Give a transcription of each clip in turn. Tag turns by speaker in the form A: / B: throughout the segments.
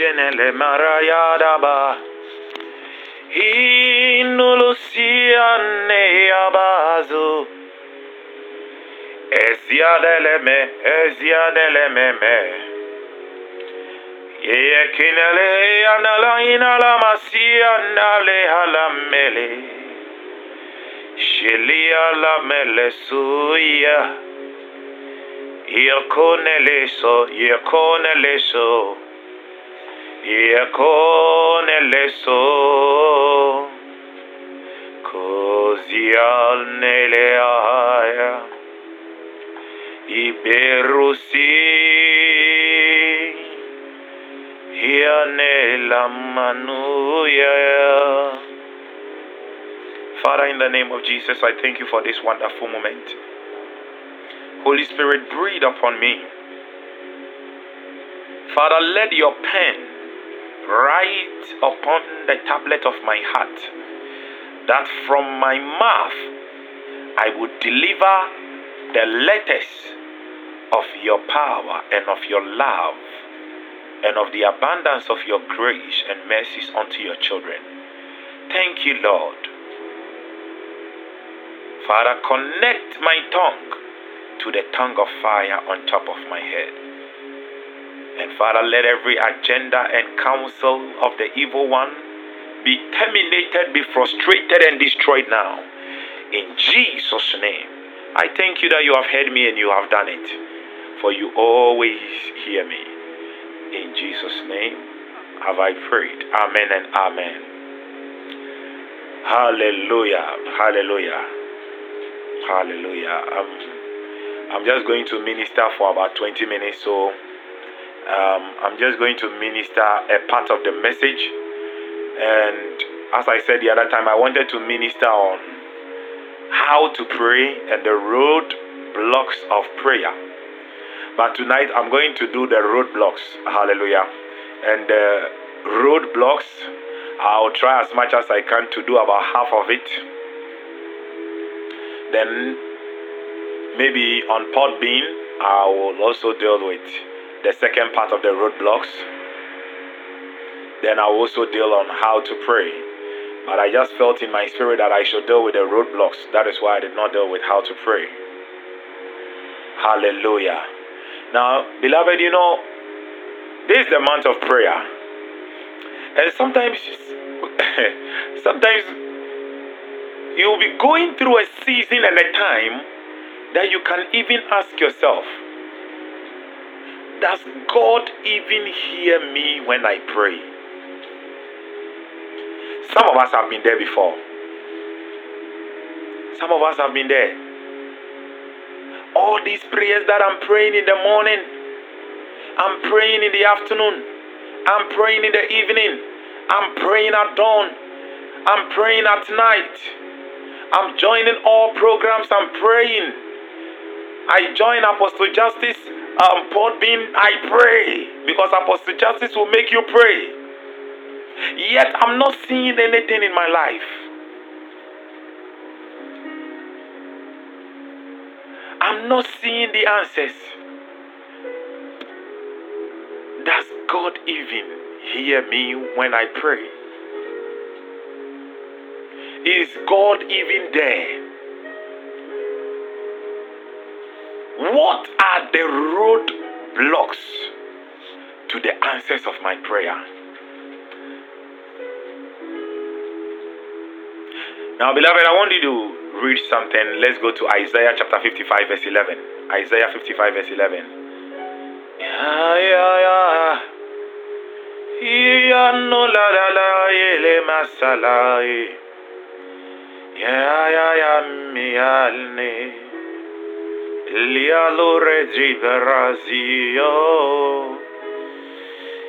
A: genele marayadaba Inulusiane yabazu. Ezyadeleme ezyadelememe Yeyekinele anala inalamasi anale halamele. Şeli alamele suya. Yekoneleso yekoneleso suya. Yakone leso, yakone leso. Yakone leso. Kozianele aya. Iberusi. Yanela manuya. Father, in the name of Jesus, I thank you for this wonderful moment. Holy Spirit, breathe upon me. Father, let your pen write upon the tablet of my heart that from my mouth I would deliver the letters of your power and of your love and of the abundance of your grace and mercies unto your children. Thank you, Lord. Father, connect my tongue to the tongue of fire on top of my head. Father, let every agenda and counsel of the evil one be terminated, be frustrated, and destroyed now. In Jesus' name, I thank you that you have heard me and you have done it, for you always hear me. In Jesus' name have I prayed. Amen and amen. Hallelujah. Hallelujah. Hallelujah. I'm, I'm just going to minister for about 20 minutes, so um, I'm just going to minister a part of the message. And as I said the other time, I wanted to minister on how to pray and the road blocks of prayer. But tonight I'm going to do the roadblocks. Hallelujah. And the roadblocks, I'll try as much as I can to do about half of it. Then maybe on Podbean, I will also deal with the second part of the roadblocks. Then I'll also deal on how to pray. But I just felt in my spirit that I should deal with the roadblocks. That is why I did not deal with how to pray. Hallelujah. Now, beloved, you know, this is the month of prayer. And sometimes, sometimes you'll be going through a season and a time that you can even ask yourself, Does God even hear me when I pray? Some of us have been there before. Some of us have been there. All these prayers that I'm praying in the morning, I'm praying in the afternoon, I'm praying in the evening, I'm praying at dawn, I'm praying at night, I'm joining all programs, I'm praying. I join Apostle Justice um, Bean, I pray because Apostle Justice will make you pray. Yet I'm not seeing anything in my life. I'm not seeing the answers. Does God even hear me when I pray? Is God even there? What are the road blocks to the answers of my prayer? Now, beloved, I want you to read something. Let's go to Isaiah chapter 55, verse 11. Isaiah 55, verse 11. Yeah, yeah, yeah. No, la, la, la, masala. Yeah, yeah, yeah, me, alne. Lialo, regi, berazio.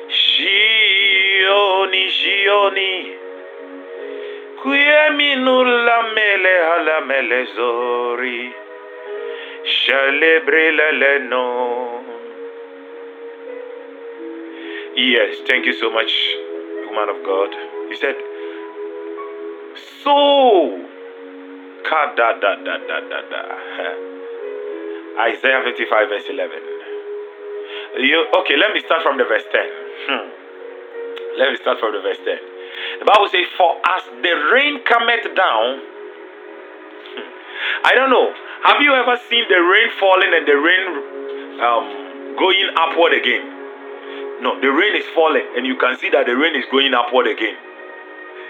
A: Shioni, shioni. Kuemi nulla mele hala mele zori. Le no. Yes, thank you so much, woman of God. He said, so. Ka da da da da da da. Isaiah 55 verse 11. You, okay, let me start from the verse 10. Hmm. Let me start from the verse 10. The Bible says, For as the rain cometh down, hmm, I don't know. Have you ever seen the rain falling and the rain um, going upward again? No, the rain is falling and you can see that the rain is going upward again.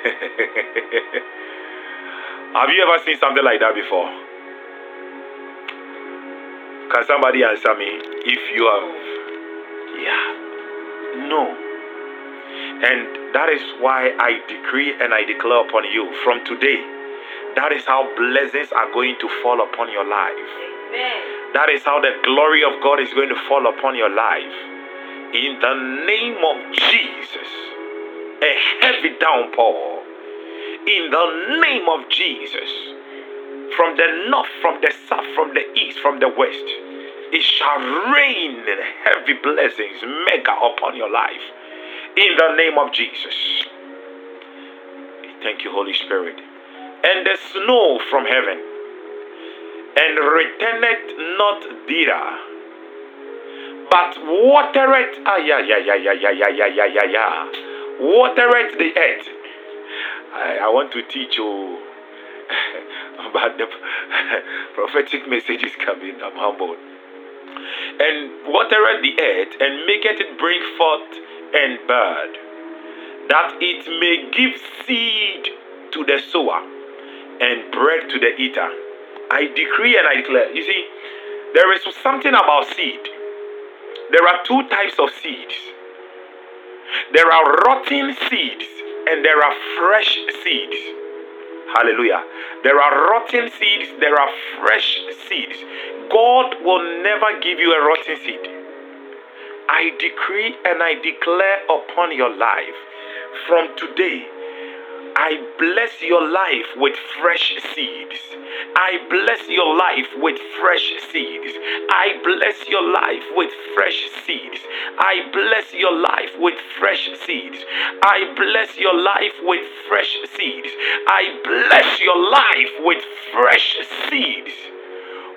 A: have you ever seen something like that before? Can somebody answer me if you have? Yeah. No. And that is why I decree and I declare upon you from today. That is how blessings are going to fall upon your life. Amen. That is how the glory of God is going to fall upon your life. In the name of Jesus, a heavy downpour. In the name of Jesus from the north, from the south, from the east, from the west. It shall rain heavy blessings, mega upon your life. In the name of Jesus. Thank you, Holy Spirit. And the snow from heaven, and returneth not thither, but watereth, ah, yeah, yeah, yeah, yeah, yeah, yeah, yeah, yeah, yeah, yeah, watereth the earth. I, I want to teach you but the prophetic message is coming. I'm humbled. And watereth the earth, and maketh it bring forth and bud, that it may give seed to the sower and bread to the eater. I decree and I declare. You see, there is something about seed. There are two types of seeds. There are rotten seeds and there are fresh seeds. Hallelujah. There are rotten seeds, there are fresh seeds. God will never give you a rotten seed. I decree and I declare upon your life from today I bless your life with fresh seeds. I bless your life with fresh seeds. I bless your life with fresh seeds. I bless your life with fresh seeds. I bless your life with fresh seeds. I bless your life with fresh seeds.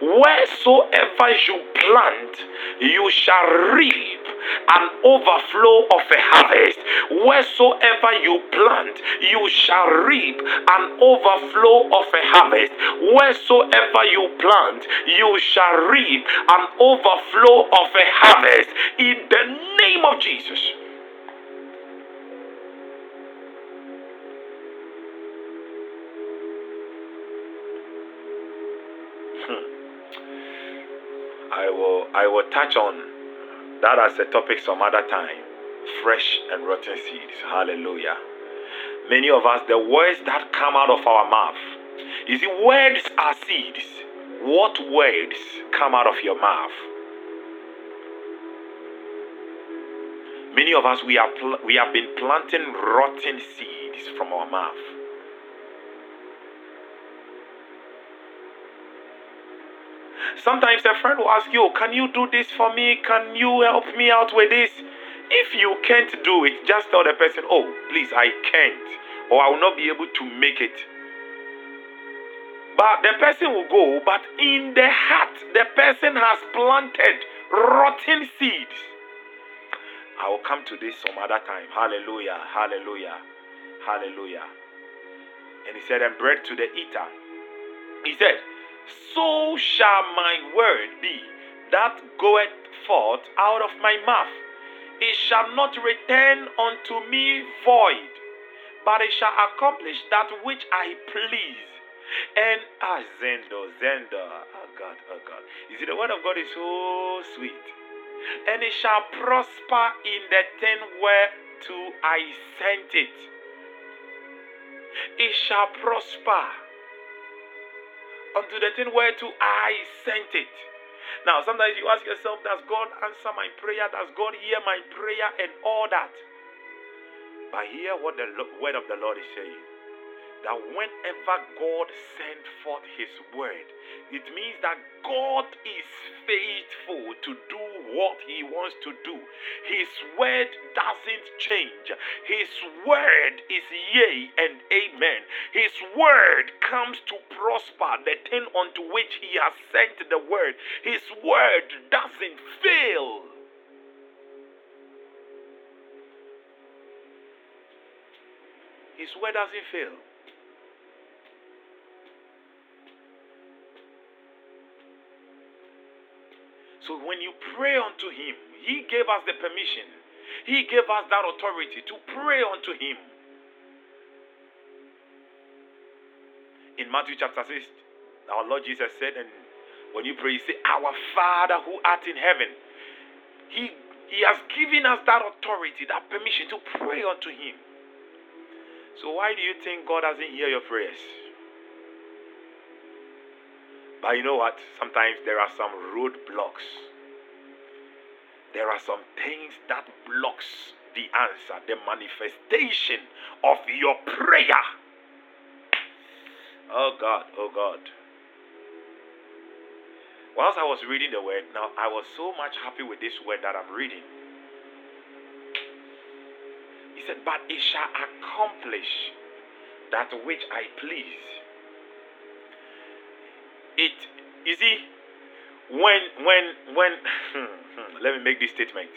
A: Wheresoever you plant, you shall reap an overflow of a harvest. Wheresoever you plant, you shall reap an overflow of a harvest. Wheresoever you plant, you shall reap an overflow of a harvest. In the name of Jesus. I will touch on that as a topic some other time. Fresh and rotten seeds. Hallelujah. Many of us, the words that come out of our mouth. You see, words are seeds. What words come out of your mouth? Many of us, we, are pl- we have been planting rotten seeds from our mouth. Sometimes a friend will ask you, Can you do this for me? Can you help me out with this? If you can't do it, just tell the person, Oh, please, I can't, or I will not be able to make it. But the person will go, but in the heart, the person has planted rotten seeds. I will come to this some other time. Hallelujah, hallelujah, hallelujah. And he said, And bread to the eater. He said, so shall my word be that goeth forth out of my mouth. It shall not return unto me void, but it shall accomplish that which I please. And ah, Zendo, Zendo, oh God, oh God. You see, the word of God is so sweet. And it shall prosper in the thing whereto I sent it. It shall prosper unto the thing whereto I sent it. Now, sometimes you ask yourself, Does God answer my prayer? Does God hear my prayer and all that? But hear what the word of the Lord is saying that whenever God sent forth His word, it means that God is faithful to do what He wants to do. His word doesn't change. His word is yea and amen. His word comes to prosper the thing unto which He has sent the word. His word doesn't fail. His word doesn't fail. So when you pray unto Him, He gave us the permission, He gave us that authority to pray unto Him. In Matthew chapter 6, our Lord Jesus said, and when you pray, you say, Our Father who art in heaven. He, he has given us that authority, that permission to pray unto Him. So why do you think God doesn't hear your prayers? But you know what? Sometimes there are some roadblocks. There are some things that blocks the answer, the manifestation of your prayer. Oh God, oh God. Whilst I was reading the word, now I was so much happy with this word that I'm reading. He said, But it shall accomplish that which I please. It, you see, when, when, when, let me make this statement.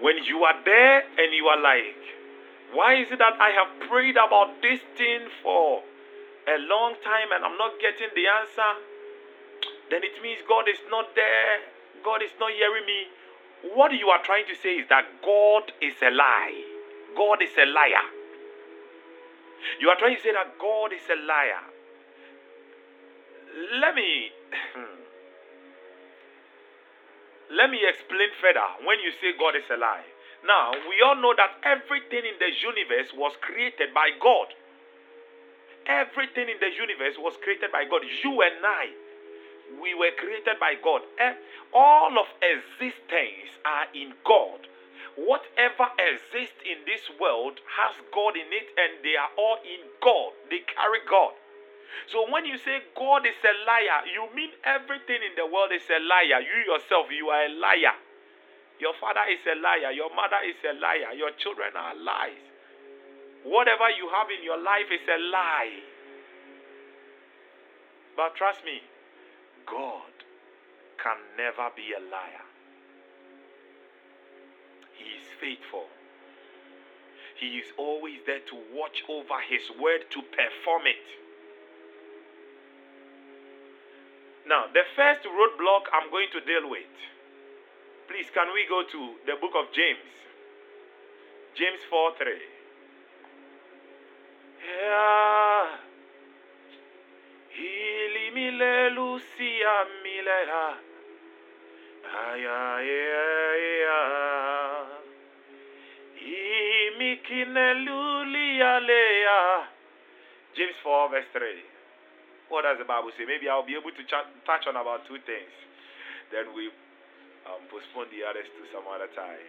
A: When you are there and you are like, why is it that I have prayed about this thing for a long time and I'm not getting the answer? Then it means God is not there. God is not hearing me. What you are trying to say is that God is a lie. God is a liar. You are trying to say that God is a liar. Let me hmm, let me explain further when you say God is a lie. Now, we all know that everything in the universe was created by God. Everything in the universe was created by God. You and I, we were created by God. Eh, all of existence are in God. Whatever exists in this world has God in it, and they are all in God. They carry God. So when you say God is a liar, you mean everything in the world is a liar. You yourself, you are a liar. Your father is a liar. Your mother is a liar. Your children are lies. Whatever you have in your life is a lie. But trust me, God can never be a liar. He is faithful. He is always there to watch over His word to perform it. Now, the first roadblock I'm going to deal with Please, can we go to the book of James? James 4 3. Yeah. James 4 verse 3. What does the Bible say? Maybe I'll be able to touch on about two things. Then we um, postpone the others to some other time.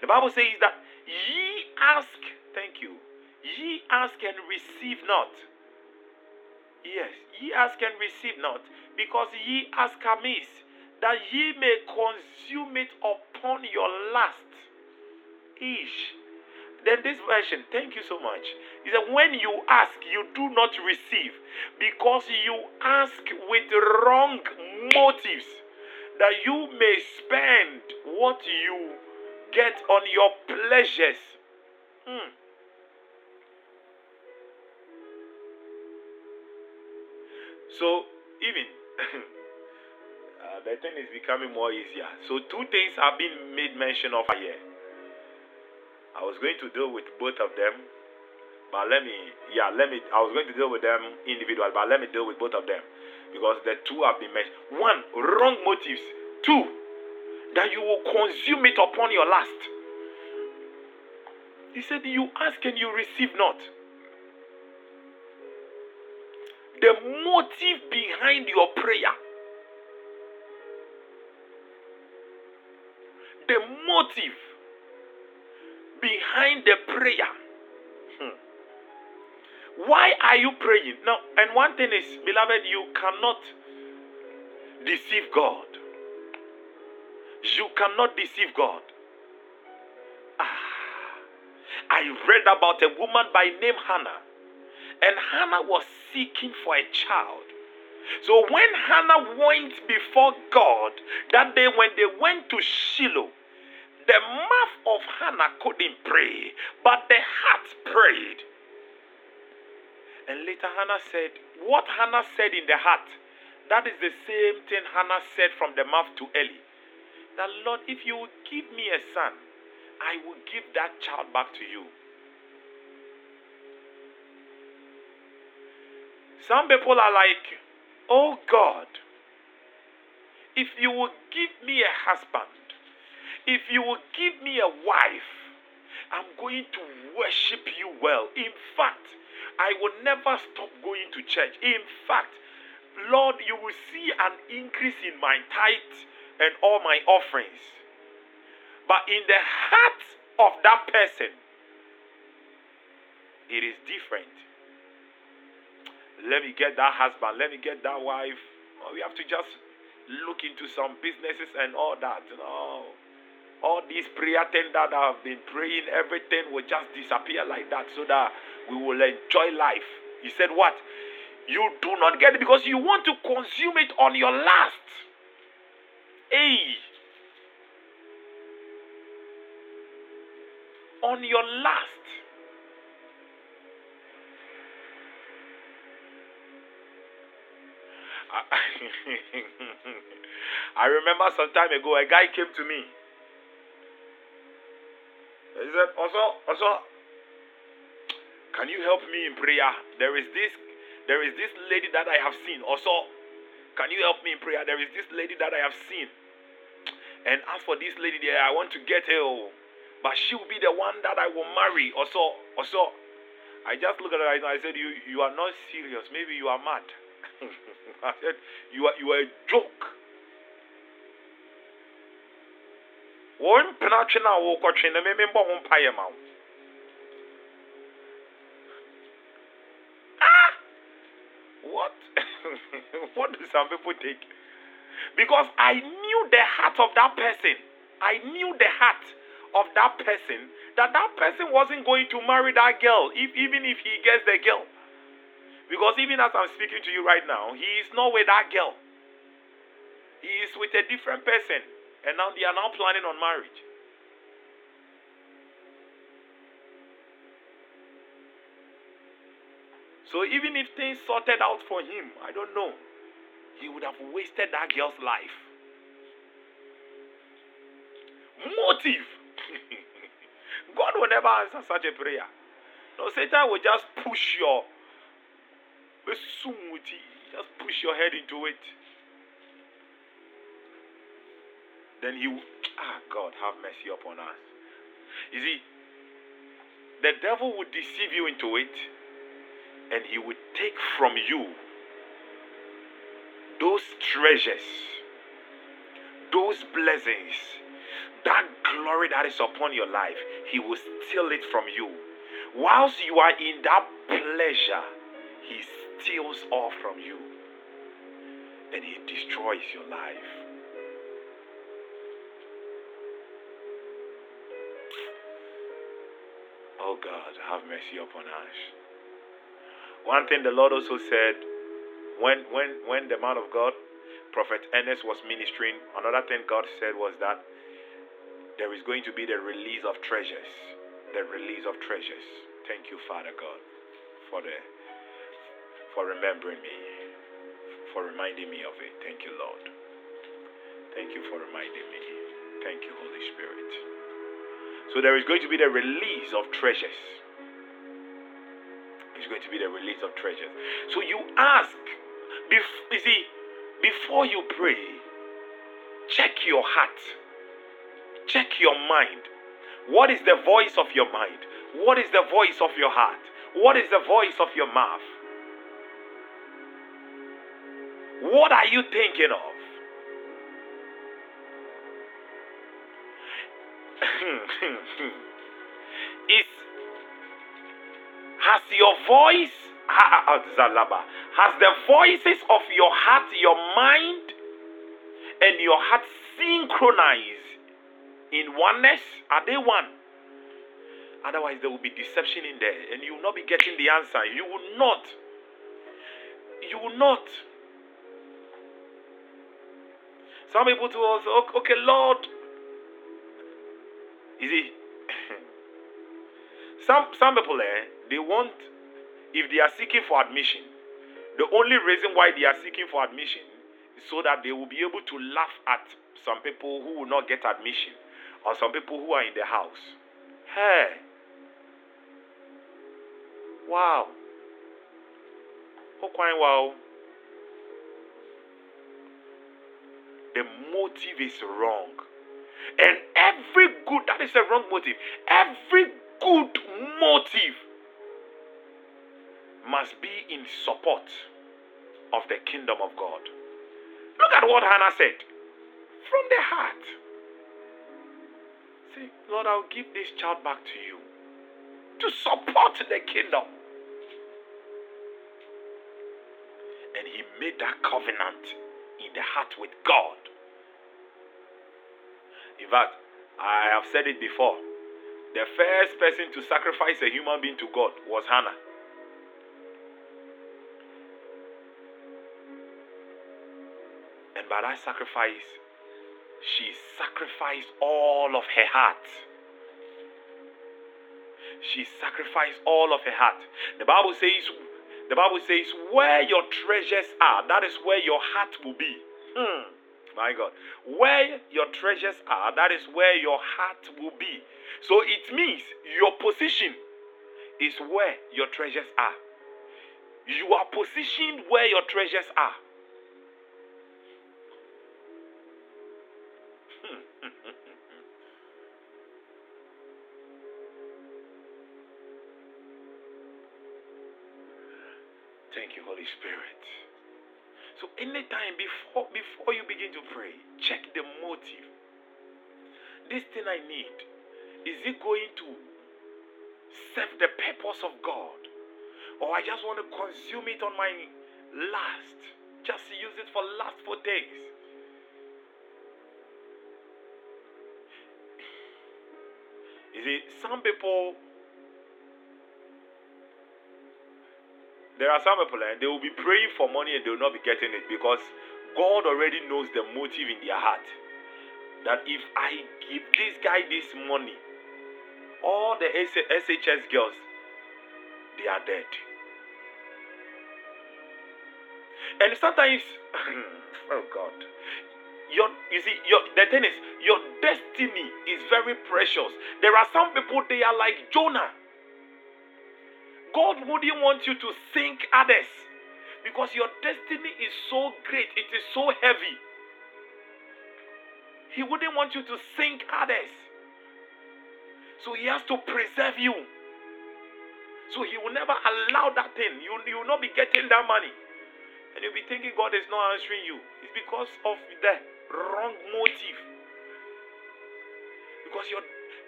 A: The Bible says that ye ask, thank you, ye ask and receive not. Yes, ye ask and receive not, because ye ask amiss, that ye may consume it upon your last. Ish. Then this version, thank you so much. He said, when you ask, you do not receive because you ask with wrong motives that you may spend what you get on your pleasures. Hmm. So, even the thing is becoming more easier. So, two things have been made mention of here. I was going to deal with both of them, but let me, yeah, let me, I was going to deal with them individually, but let me deal with both of them because the two have been mentioned. One, wrong motives. Two, that you will consume it upon your last. He said, You ask and you receive not. The motive behind your prayer. The motive behind the prayer. Hmm. Why are you praying? Now, and one thing is, beloved, you cannot deceive God. You cannot deceive God. Ah, I read about a woman by name Hannah, and Hannah was seeking for a child. So when Hannah went before God that day, when they went to Shiloh, the mouth of Hannah couldn't pray, but the heart prayed. And later Hannah said, What Hannah said in the heart, that is the same thing Hannah said from the mouth to Eli. That Lord, if you will give me a son, I will give that child back to you. Some people are like, Oh God, if you will give me a husband, if you will give me a wife, I'm going to worship you well. In fact, I will never stop going to church. In fact, Lord, you will see an increase in my tithe and all my offerings. But in the heart of that person, it is different. Let me get that husband, let me get that wife. We have to just look into some businesses and all that. Know, all these prayer things that I've been praying, everything will just disappear like that so that we will enjoy life. He said, What? You do not get it because you want to consume it on your last. Hey. On your last. I remember some time ago a guy came to me. He said, also, also, can you help me in prayer? There is this there is this lady that I have seen. Also, can you help me in prayer? There is this lady that I have seen. And as for this lady there, I want to get her. Oh, but she will be the one that I will marry. Also, also, I just look at her and I said, You you are not serious. Maybe you are mad. I said, You are you are a joke. One penalty now, walk or train, maybe one pie amount. What? what do some people take? Because I knew the heart of that person. I knew the heart of that person that that person wasn't going to marry that girl if even if he gets the girl. Because even as I'm speaking to you right now, he is not with that girl. He is with a different person. And now they are now planning on marriage. So even if things sorted out for him, I don't know, he would have wasted that girl's life. Motive. God will never answer such a prayer. No, Satan will just push your just push your head into it. Then he ah God have mercy upon us. You see, the devil would deceive you into it and he would take from you those treasures, those blessings, that glory that is upon your life. He will steal it from you. Whilst you are in that pleasure, he steals all from you and he destroys your life. Oh God, have mercy upon us. One thing the Lord also said when when when the man of God, Prophet Ernest was ministering, another thing God said was that there is going to be the release of treasures. The release of treasures. Thank you, Father God, for the for remembering me, for reminding me of it. Thank you, Lord. Thank you for reminding me. Thank you, Holy Spirit. So there is going to be the release of treasures It's going to be the release of treasures. So you ask, you see, before you pray, check your heart, check your mind. What is the voice of your mind? What is the voice of your heart? What is the voice of your mouth? What are you thinking of? is has your voice, has the voices of your heart, your mind, and your heart synchronized in oneness? Are they one? Otherwise, there will be deception in there, and you will not be getting the answer. You will not. You will not. Some people to us, okay, Lord. You see, some some people eh, they want if they are seeking for admission, the only reason why they are seeking for admission is so that they will be able to laugh at some people who will not get admission or some people who are in the house. Hey. Wow. Oh, quite wow. The motive is wrong. And every good, that is a wrong motive. Every good motive must be in support of the kingdom of God. Look at what Hannah said from the heart. Say, Lord, I'll give this child back to you to support the kingdom. And he made that covenant in the heart with God. In fact, I have said it before. The first person to sacrifice a human being to God was Hannah. And by that sacrifice, she sacrificed all of her heart. She sacrificed all of her heart. The Bible says, the Bible says, where your treasures are, that is where your heart will be. Hmm. My God. Where your treasures are, that is where your heart will be. So it means your position is where your treasures are. You are positioned where your treasures are. Thank Holy Spirit. So anytime before before you begin to pray, check the motive. This thing I need, is it going to serve the purpose of God? Or I just want to consume it on my last, just use it for last four days. You see, some people There are some people and eh, they will be praying for money and they will not be getting it because God already knows the motive in their heart. That if I give this guy this money, all the SHS girls, they are dead. And sometimes, oh God, your you see your the thing is your destiny is very precious. There are some people they are like Jonah. God wouldn't want you to sink others because your destiny is so great, it is so heavy. He wouldn't want you to sink others. So he has to preserve you. So he will never allow that thing. You, you will not be getting that money. And you'll be thinking God is not answering you. It's because of the wrong motive. Because your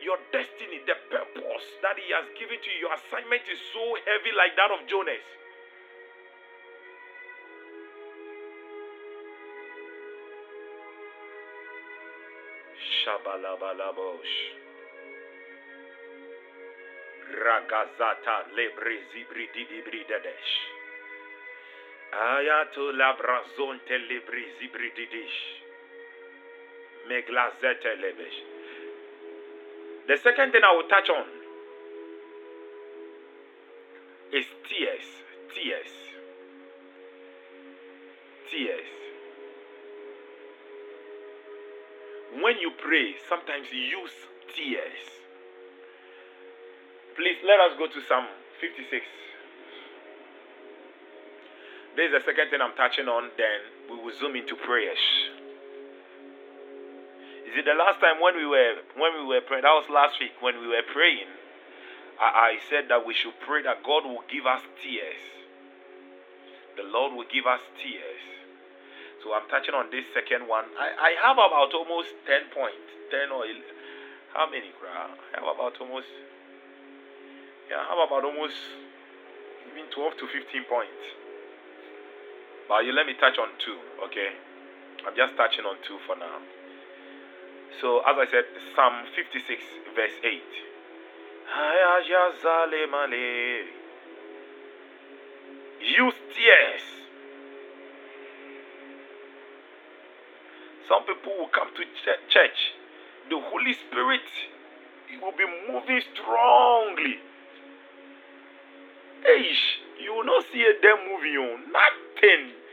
A: your destiny, the purpose that He has given to you, your assignment is so heavy, like that of Jonas. Shabalabalabosh. Ragazata. Ayato labrazonte. Meglazete lebesh. The second thing I will touch on is tears. Tears. Tears. When you pray, sometimes use tears. Please let us go to Psalm 56. This is the second thing I'm touching on, then we will zoom into prayers. See, the last time when we were when we were praying, that was last week when we were praying. I, I said that we should pray that God will give us tears. The Lord will give us tears. So I'm touching on this second one. I, I have about almost 10 points. 10 or 11. How many, I have about almost. Yeah, I have about almost even 12 to 15 points. But you let me touch on two, okay? I'm just touching on two for now. So, as I said, Psalm 56, verse 8. Use tears. Some people will come to church. The Holy Spirit will be moving strongly. Eish, you will not see them moving on. Oh. Nothing.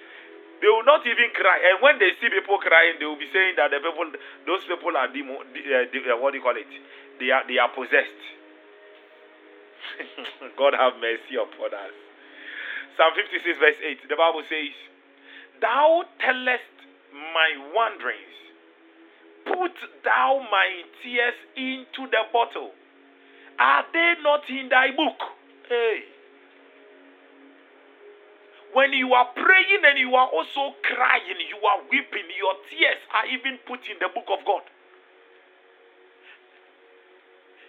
A: They will not even cry. And when they see people crying, they will be saying that the people, those people are demo, uh, what do you call it? They are they are possessed. God have mercy upon us. Psalm 56, verse 8. The Bible says, Thou tellest my wanderings, put thou my tears into the bottle. Are they not in thy book? Hey. When you are praying and you are also crying, you are weeping, your tears are even put in the book of God.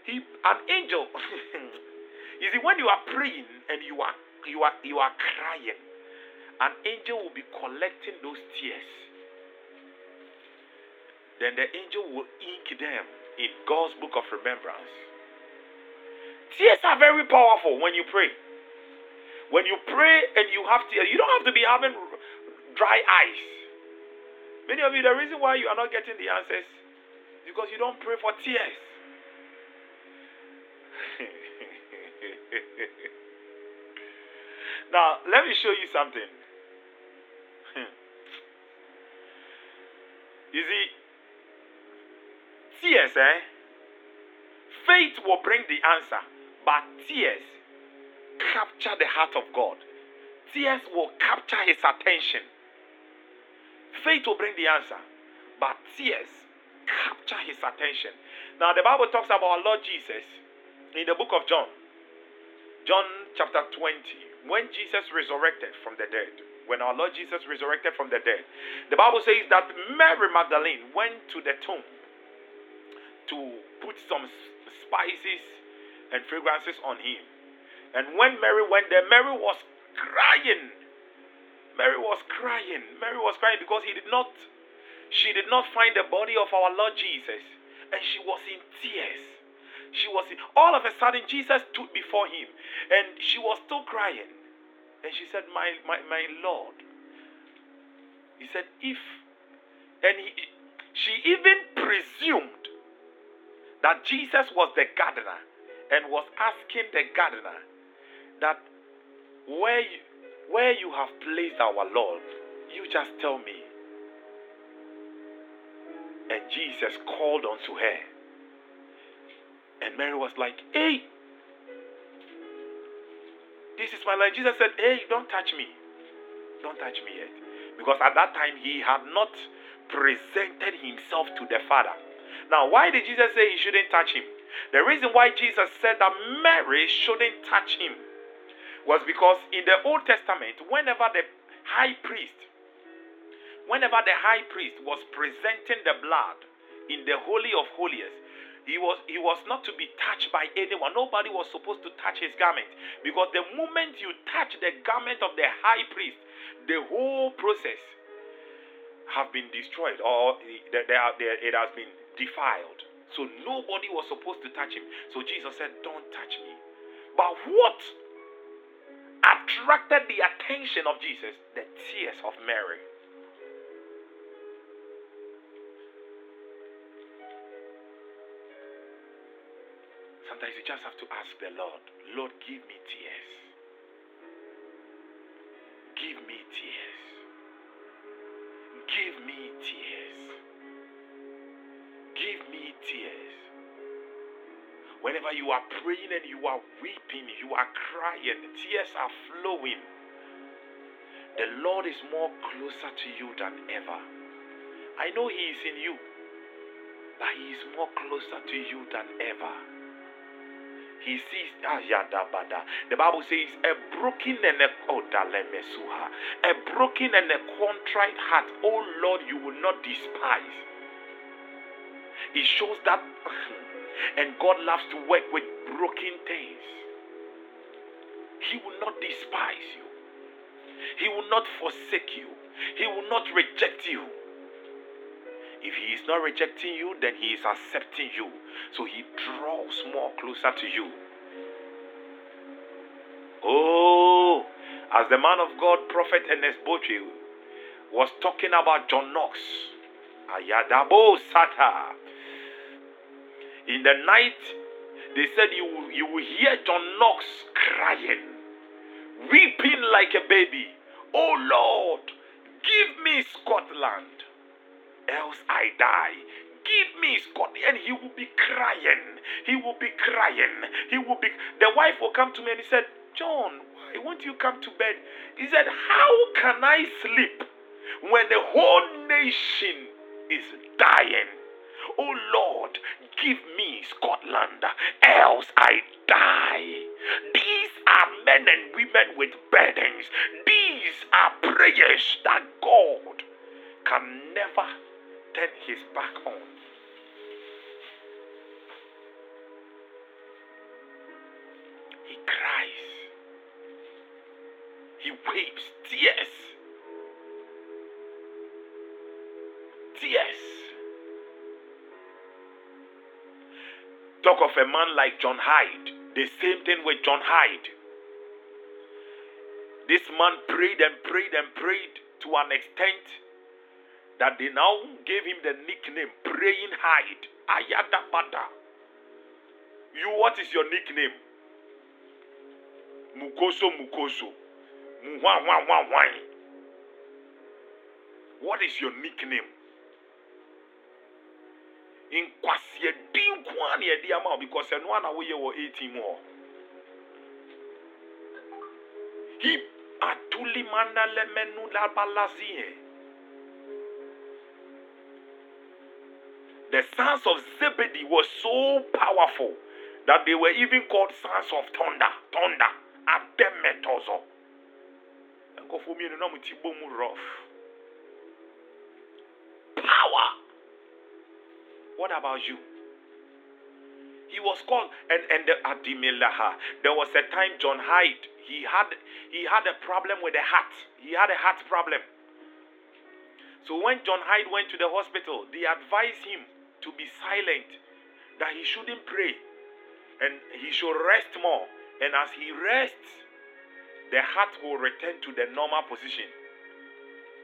A: He, an angel, you see, when you are praying and you are you are you are crying, an angel will be collecting those tears. Then the angel will ink them in God's book of remembrance. Tears are very powerful when you pray. When you pray and you have tears, you don't have to be having dry eyes. Many of you, the reason why you are not getting the answers is because you don't pray for tears. now, let me show you something. you see, tears, eh? Faith will bring the answer, but tears capture the heart of God. Tears will capture his attention. Faith will bring the answer, but tears capture his attention. Now, the Bible talks about our Lord Jesus in the book of John, John chapter 20, when Jesus resurrected from the dead. When our Lord Jesus resurrected from the dead, the Bible says that Mary Magdalene went to the tomb to put some spices and fragrances on him. And when Mary went there, Mary was crying. Mary was crying. Mary was crying because he did not, she did not find the body of our Lord Jesus. And she was in tears. She was in, all of a sudden Jesus stood before him and she was still crying. And she said, My my my Lord. He said, if and he, she even presumed that Jesus was the gardener and was asking the gardener that where you, where you have placed our Lord, you just tell me. And Jesus called unto her. And Mary was like, Hey, this is my life. Jesus said, Hey, don't touch me. Don't touch me yet. Because at that time he had not presented himself to the Father. Now, why did Jesus say he shouldn't touch him? The reason why Jesus said that Mary shouldn't touch him was because in the Old Testament, whenever the high priest, whenever the high priest was presenting the blood in the Holy of Holies, he was he was not to be touched by anyone. Nobody was supposed to touch his garment because the moment you touch the garment of the high priest, the whole process have been destroyed or it has been defiled. So nobody was supposed to touch him. So Jesus said, "Don't touch me." But what attracted the attention of Jesus? The tears of Mary. Sometimes you just have to ask the Lord, Lord, give me tears. Give me tears. Give me tears. Give me tears. Whenever you are praying and you are weeping, you are crying, tears are flowing. The Lord is more closer to you than ever. I know He is in you, but He is more closer to you than ever. He sees ah, the Bible says a broken and a oh, a broken and a contrite heart, oh Lord, you will not despise. It shows that and God loves to work with broken things. He will not despise you. He will not forsake you. He will not reject you. If he is not rejecting you, then he is accepting you. So he draws more closer to you. Oh, as the man of God, Prophet Ernest Boche, was talking about John Knox. Ayadabo Sata. In the night, they said you, you will hear John Knox crying, weeping like a baby. Oh Lord, give me Scotland, else I die. Give me Scotland. And he will be crying. He will be crying. He will be. The wife will come to me and he said, John, why won't you come to bed? He said, How can I sleep when the whole nation is dying? Oh Lord, give me Scotland, else I die. These are men and women with burdens. These are prayers that God can never turn his back on. He cries, he weeps, tears, tears. Talk of a man like John Hyde. The same thing with John Hyde. This man prayed and prayed and prayed to an extent that they now gave him the nickname Praying Hyde. Ayada Bada. You, what is your nickname? Mukoso Mukoso. What is your nickname? Nkwaseɛ din nko a na yɛde ama wo because ɛno a na woyɛ wɔ 18 mu hɔ. Hi atulimandalemenu labalazie the sons of zebedee were so powerful that they were even called sons of thunder thunder ademetozo nkɔfoɔ mmienu na mo ti bɔ mu rough. Power what about you? He was called and and the Adimilaha. There was a time John Hyde. He had he had a problem with the heart. He had a heart problem. So when John Hyde went to the hospital, they advised him to be silent, that he shouldn't pray, and he should rest more. And as he rests, the heart will return to the normal position.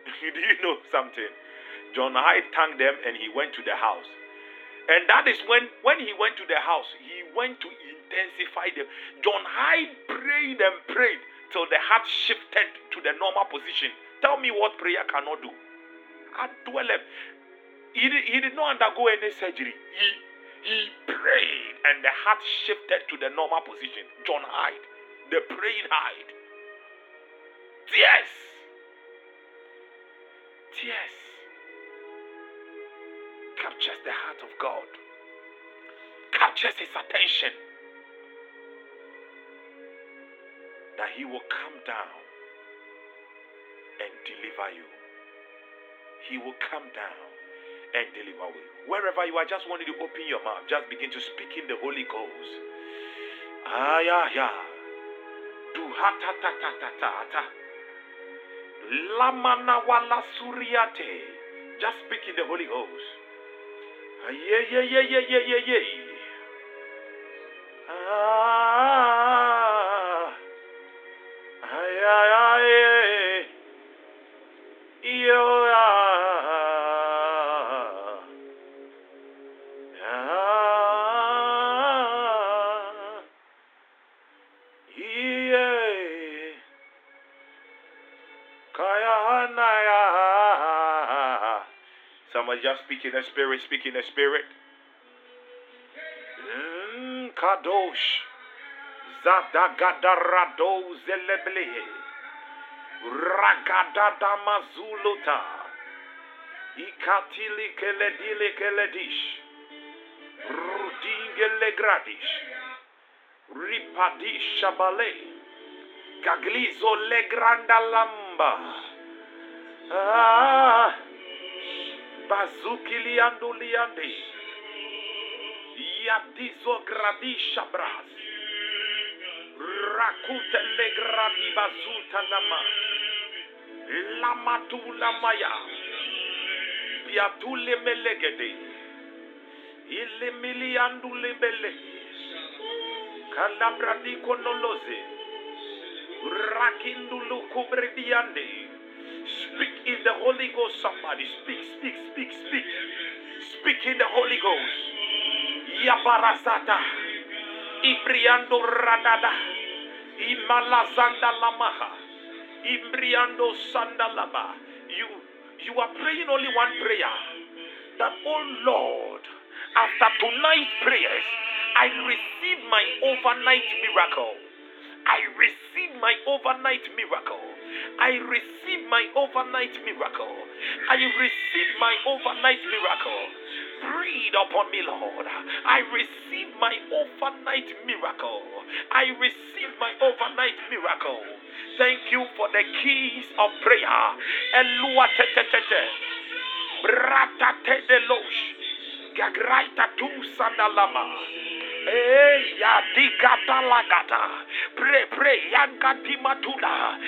A: Do you know something? John Hyde thanked them and he went to the house. And that is when, when he went to the house, he went to intensify them. John Hyde prayed and prayed till the heart shifted to the normal position. Tell me what prayer cannot do. Adwelem. He, did- he did not undergo any surgery. He, he prayed and the heart shifted to the normal position. John Hyde, the praying Hyde. Tears. Tears captures the heart of God, captures his attention, that he will come down and deliver you. He will come down and deliver you. Wherever you are, just want you to open your mouth. Just begin to speak in the Holy Ghost. Ah, yeah, yeah. Do ha ta ta ta ta ta ta. Lamana wala suriate. Just speak in the Holy Ghost. Ah, yeah, yeah, yeah, yeah, yeah, yeah, yeah. Ah, speak in spirit, speak in spirit. Mm, kadosh. Zadagadarado zeleblehe. Ragadada mazuluta. Ikatili keledile keledish. Rudingele gradish. Ripadish shabale. Gaglizo legranda lamba. Ah. Bazuki liando liande. Yadizo gradisha bras. Rakute le gradi bazuta lama. Lamatu lamaya. Biatule melegede. Ile miliandu lebele. Kalabradi konoloze. Rakindulu kubrediande. Speak in the Holy Ghost, somebody. Speak, speak, speak, speak. Speak in the Holy Ghost. Yabarasata. Ibriando radada. Imalazanda lamaha. Imbriando sandalaba. You you are praying only one prayer. That oh Lord, after tonight's prayers, I receive my overnight miracle. I receive my overnight miracle. I receive my overnight miracle. I receive my overnight miracle. Breathe upon me, Lord. I receive my overnight miracle. I receive my overnight miracle. Thank you for the keys of prayer. Elua tetetete. Brata tedelosh. Gagraita tu sandalama. Pray, pray, Yanka Dimatula.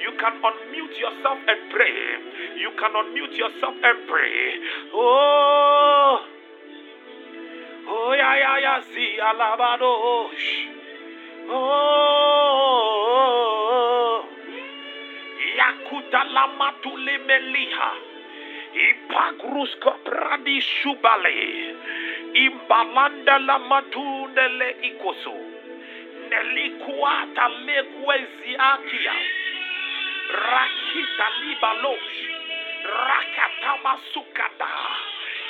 A: You can unmute yourself and pray. You can unmute yourself and pray. Oh, oh, ya ya ya see, alabadosh. Oh, yakudalamatule meliha. Ipagruska pradi shubale. Imbalanda la matundele ikoso. Nelikuata lekweziakia. Rakita libalosh. Rakatama sukada.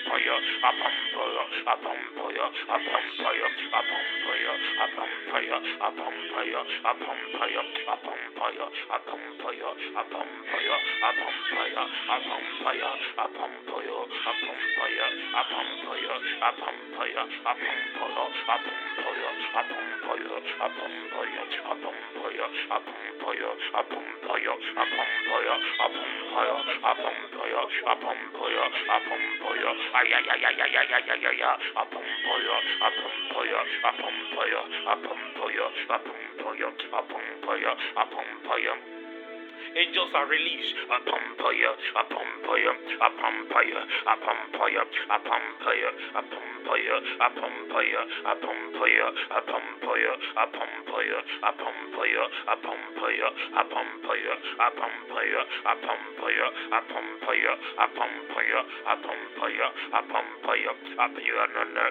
A: pumpire, a pumpire, a pumpire, a pumpire, a pumpire, a pumpire, a pumpire, a pumpire, a pumpire, a pumpire, a pumpire, a pumpire, a pianana, a pumpire, a pumpire, a pumpire, a pumpire, a pumpire, a pumpire, a pumpire, a pumpire, a pumpire, a pumpire, a pumpire, a pumpire, a pianana, a pianana, a Apompoyo, apompoyo, apompoyo, apompoyo, apompoyo, apompoyo, apompoyo pia pia pia pianana,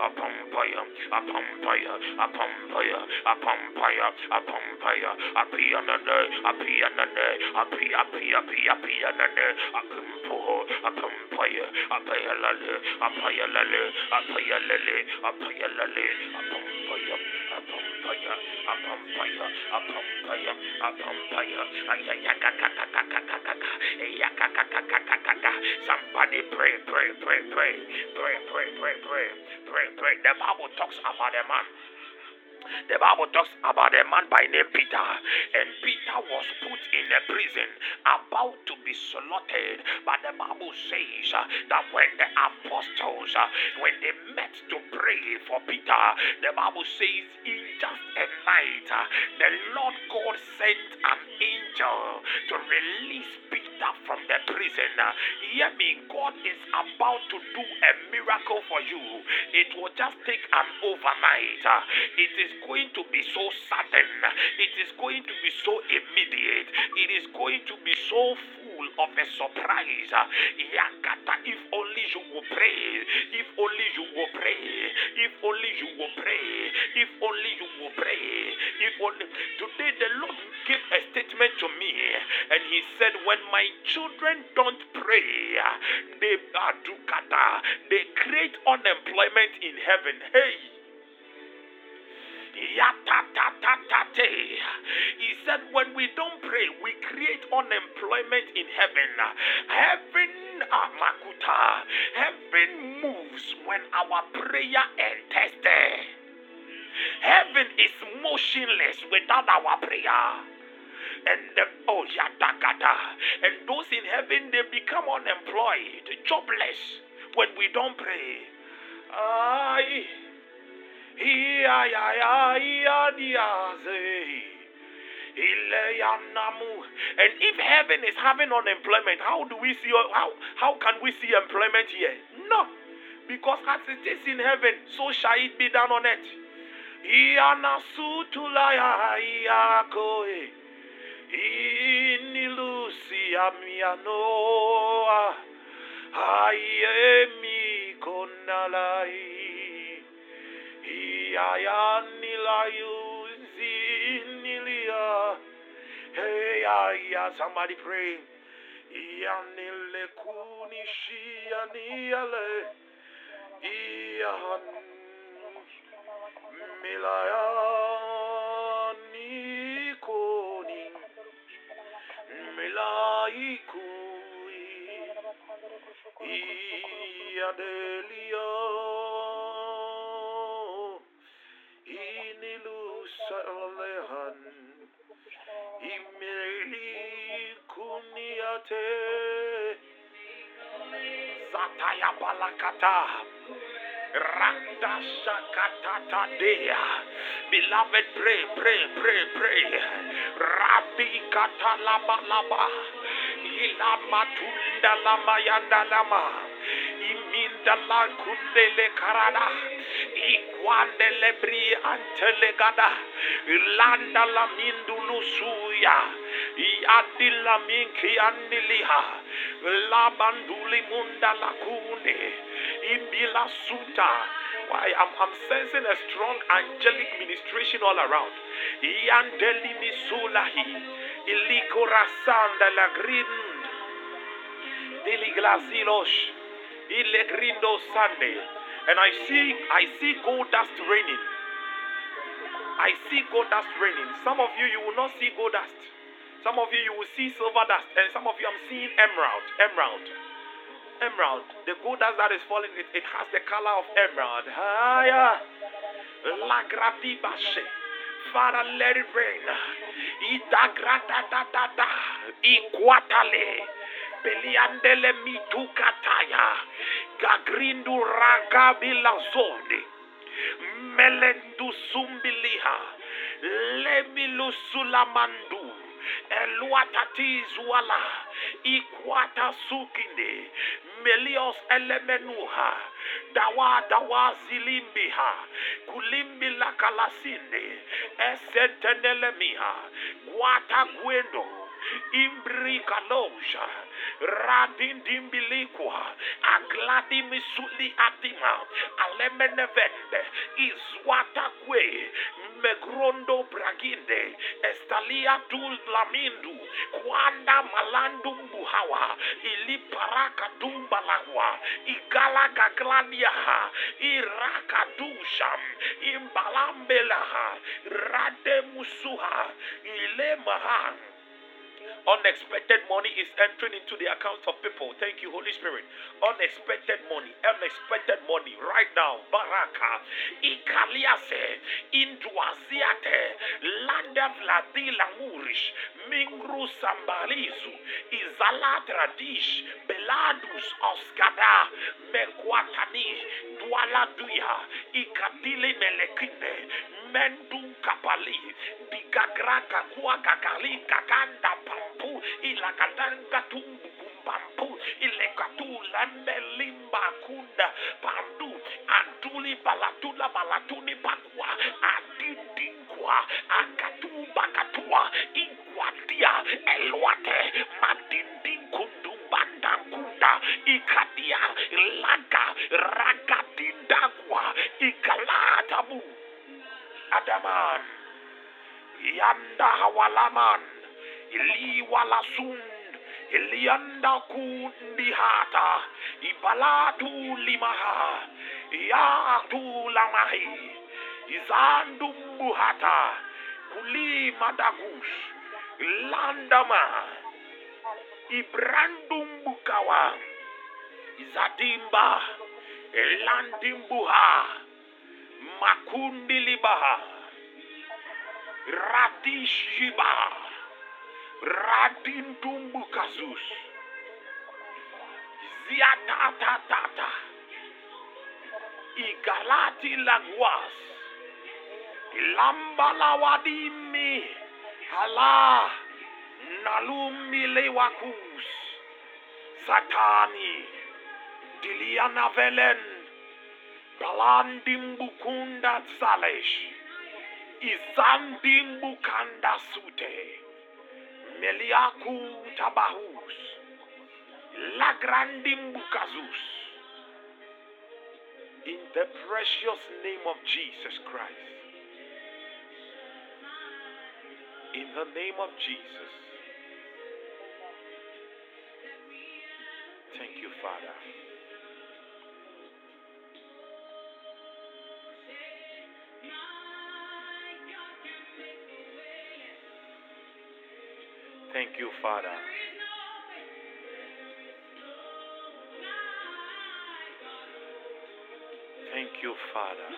A: a Pompeia, a Pompeia, a Pompeia, a Pompeia, a Pompeia, a Pianade, a Pianade, a Pia Pia Pia Pianade, a Pimpoho, a Pompeia, a Payalale, a Payalale, a Payalale, a Payalale, a Pompeia. Somebody pray, pray, pray, pray, pray, pray, pray, pray, pray, pray. The Bible talks about a man. The Bible talks about a man by name Peter, and Peter was put in a prison about to be slaughtered. But the Bible says uh, that when the apostles, uh, when they met to pray for Peter, the Bible says in just a night, uh, the Lord God sent an angel to release Peter from the prison. Hear me, God is about to do a miracle for you. It will just take an overnight. It is going to be so sudden. It is going to be so immediate. It is going to be so full of a surprise. Yakata, if only you will pray, if only you will pray, if only you will pray, if only you will pray, if only. Today the Lord gave a statement to me, and He said, When my children don't pray, they are they create unemployment in heaven. Hey. He said, when we don't pray, we create unemployment in heaven. Heaven, ah, Makuta, heaven moves when our prayer enters there. Heaven is motionless without our prayer. And the, oh yadagada, and those in heaven they become unemployed, jobless when we don't pray. And if heaven is having unemployment, how do we see how how can we see employment here? No. Because as it is in heaven, so shall it be done on earth. Inilusia mianoa Ayemi konalai Hey, somebody pray. Yanile kunishi yaniale. Iyan milaya nikoni. Milaikui. Iadelia. Kuniate Sataya Balakata. Randa Shakatata Dea Beloved pray pray pray pray. Rabbi Katalaba Laba Ilama Tunda Lama Yanda Lama. Iminda la kundele karada. Ikwande lebri antelegada landa la mindulu suya iadila minki andiliha la banduli munda la kunde imbila suta why I'm, I'm sensing a strong angelic ministration all around iandeli misulahi ilikora sanda la grind diliglasilos ilegrindo sande and I see I see gold dust raining. I see gold dust raining. Some of you you will not see gold dust. Some of you you will see silver dust, and some of you I'm seeing emerald, emerald, emerald. The gold dust that is falling, it, it has the color of emerald. Father, let it rain. Ikwatale. Beliandele. Gagrindu. Melendu sumbiliha. Lemilu sulamandu. Eluatatizwala. Ikwata sukinde. Melios elemenuha. Dawa dawa zilimbiha. Kulimbila kalasinde. Esentenelemiha. Guata gwendo. Imbri kaloja. Radindimbilikwa. Agladi misuli atima. Alemenevende. Izwatakwe. Megrondo braginde. Estalia tul lamindu. Kwanda malandu mbuhawa. Ili paraka dumbalahwa. Igala gagladiaha. Iraka dusham. Imbalambelaha. Rade musuha. Unexpected money is entering into the accounts of people. Thank you, Holy Spirit. Unexpected money, unexpected money right now. Baraka, Ikaliase, Induaziate, Landa Vladila Murish, Mingru Sambalizu, Izalat Radish, Beladus Oskada, Mekwatani, Duala Duya, Ikadile Melekine, Mendu Kapali, Bigagraka Kuakakali Kakanda bambu ila kalanga tu bambu ile katula melimba kunda pandu anduli balatula balatuni pakwa adidingwa akatu bakatua ingwatia elwate madinding kundu bandakunda ikadia laga ragadindakwa ikalatamu adaman yanda hawalaman. Iliwalasun ilianda kundihata ibalatu limaha yatu lamahi izandumbuhata kulimadagus landama ibrandumbukawa izadimba landimbuha makundilibaha radindumbu kasus, ziatatatata, igalati lagwas, lambalawadimi, hala, nalumilewakus, satani, dilianavelen, balandimbukunda zalesh, izandimbukanda sute, meliaku tabahus. Lagrandimbukazus in the precious name of Jesus Christ. In the name of Jesus. Thank you father Thank you, Father. Thank you, Father.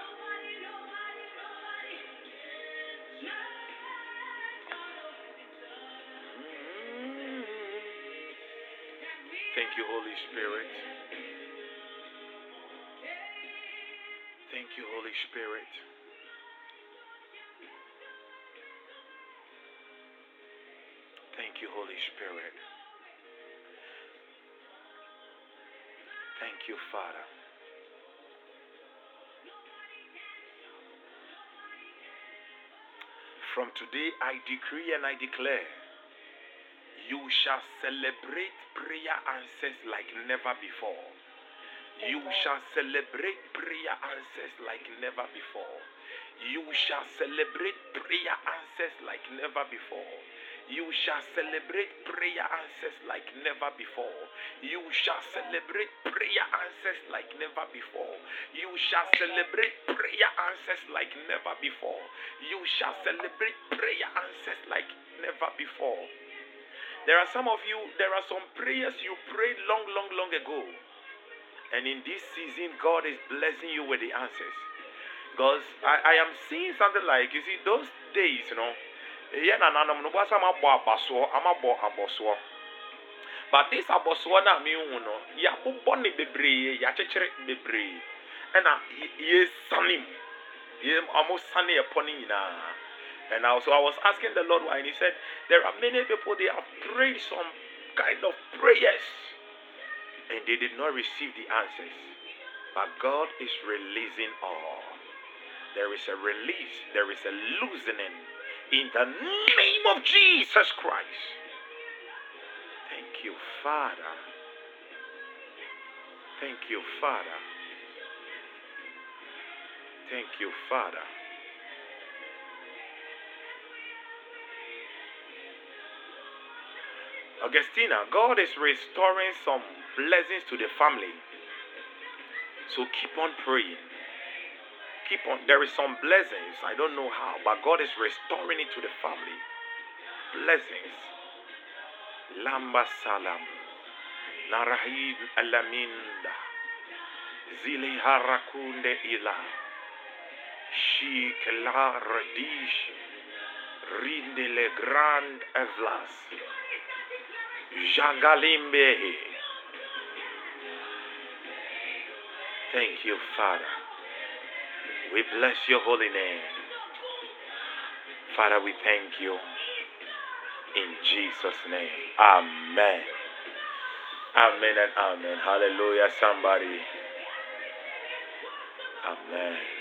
A: Thank you, Holy Spirit. Thank you, Holy Spirit. Holy Spirit. Thank you, Father. From today, I decree and I declare you shall celebrate prayer answers like never before. You shall celebrate prayer answers like never before. You shall celebrate prayer answers like never before. You shall celebrate prayer answers like never before. You shall celebrate prayer answers like never before. You shall celebrate prayer answers like never before. You shall celebrate prayer answers like never before. There are some of you, there are some prayers you prayed long, long, long ago. And in this season, God is blessing you with the answers. Because I, I am seeing something like, you see, those days, you know, yɛ nananom no bɔsa ama bɔ abasoɔ ama bɔ abɔsoɔ but this abɔsoɔ no a mehu no yɛabobɔ ne bebree yɛakyekyere bebree ɛna yɛsane mu ɔmo sane ɛpɔ no nyinaa and also I was asking the Lord why and he said there are many people they have prayed some kind of prayers and they did not receive the answers. But God is releasing all. There is a release there is a loosening in the name of Jesus Christ. Thank you, Father. Thank you, Father. Thank you, Father. Augustina, God is restoring some blessings to the family. So keep on praying. Keep on. There is some blessings. I don't know how, but God is restoring it to the family. Blessings. Lamba salam. Narahid alaminda. Zili harakunde ila. Shikla radish. Rinde le grand evlas. Jagalimbe. Thank you, Father. We bless your holy name. Father, we thank you. In Jesus' name. Amen. Amen and amen. Hallelujah, somebody. Amen.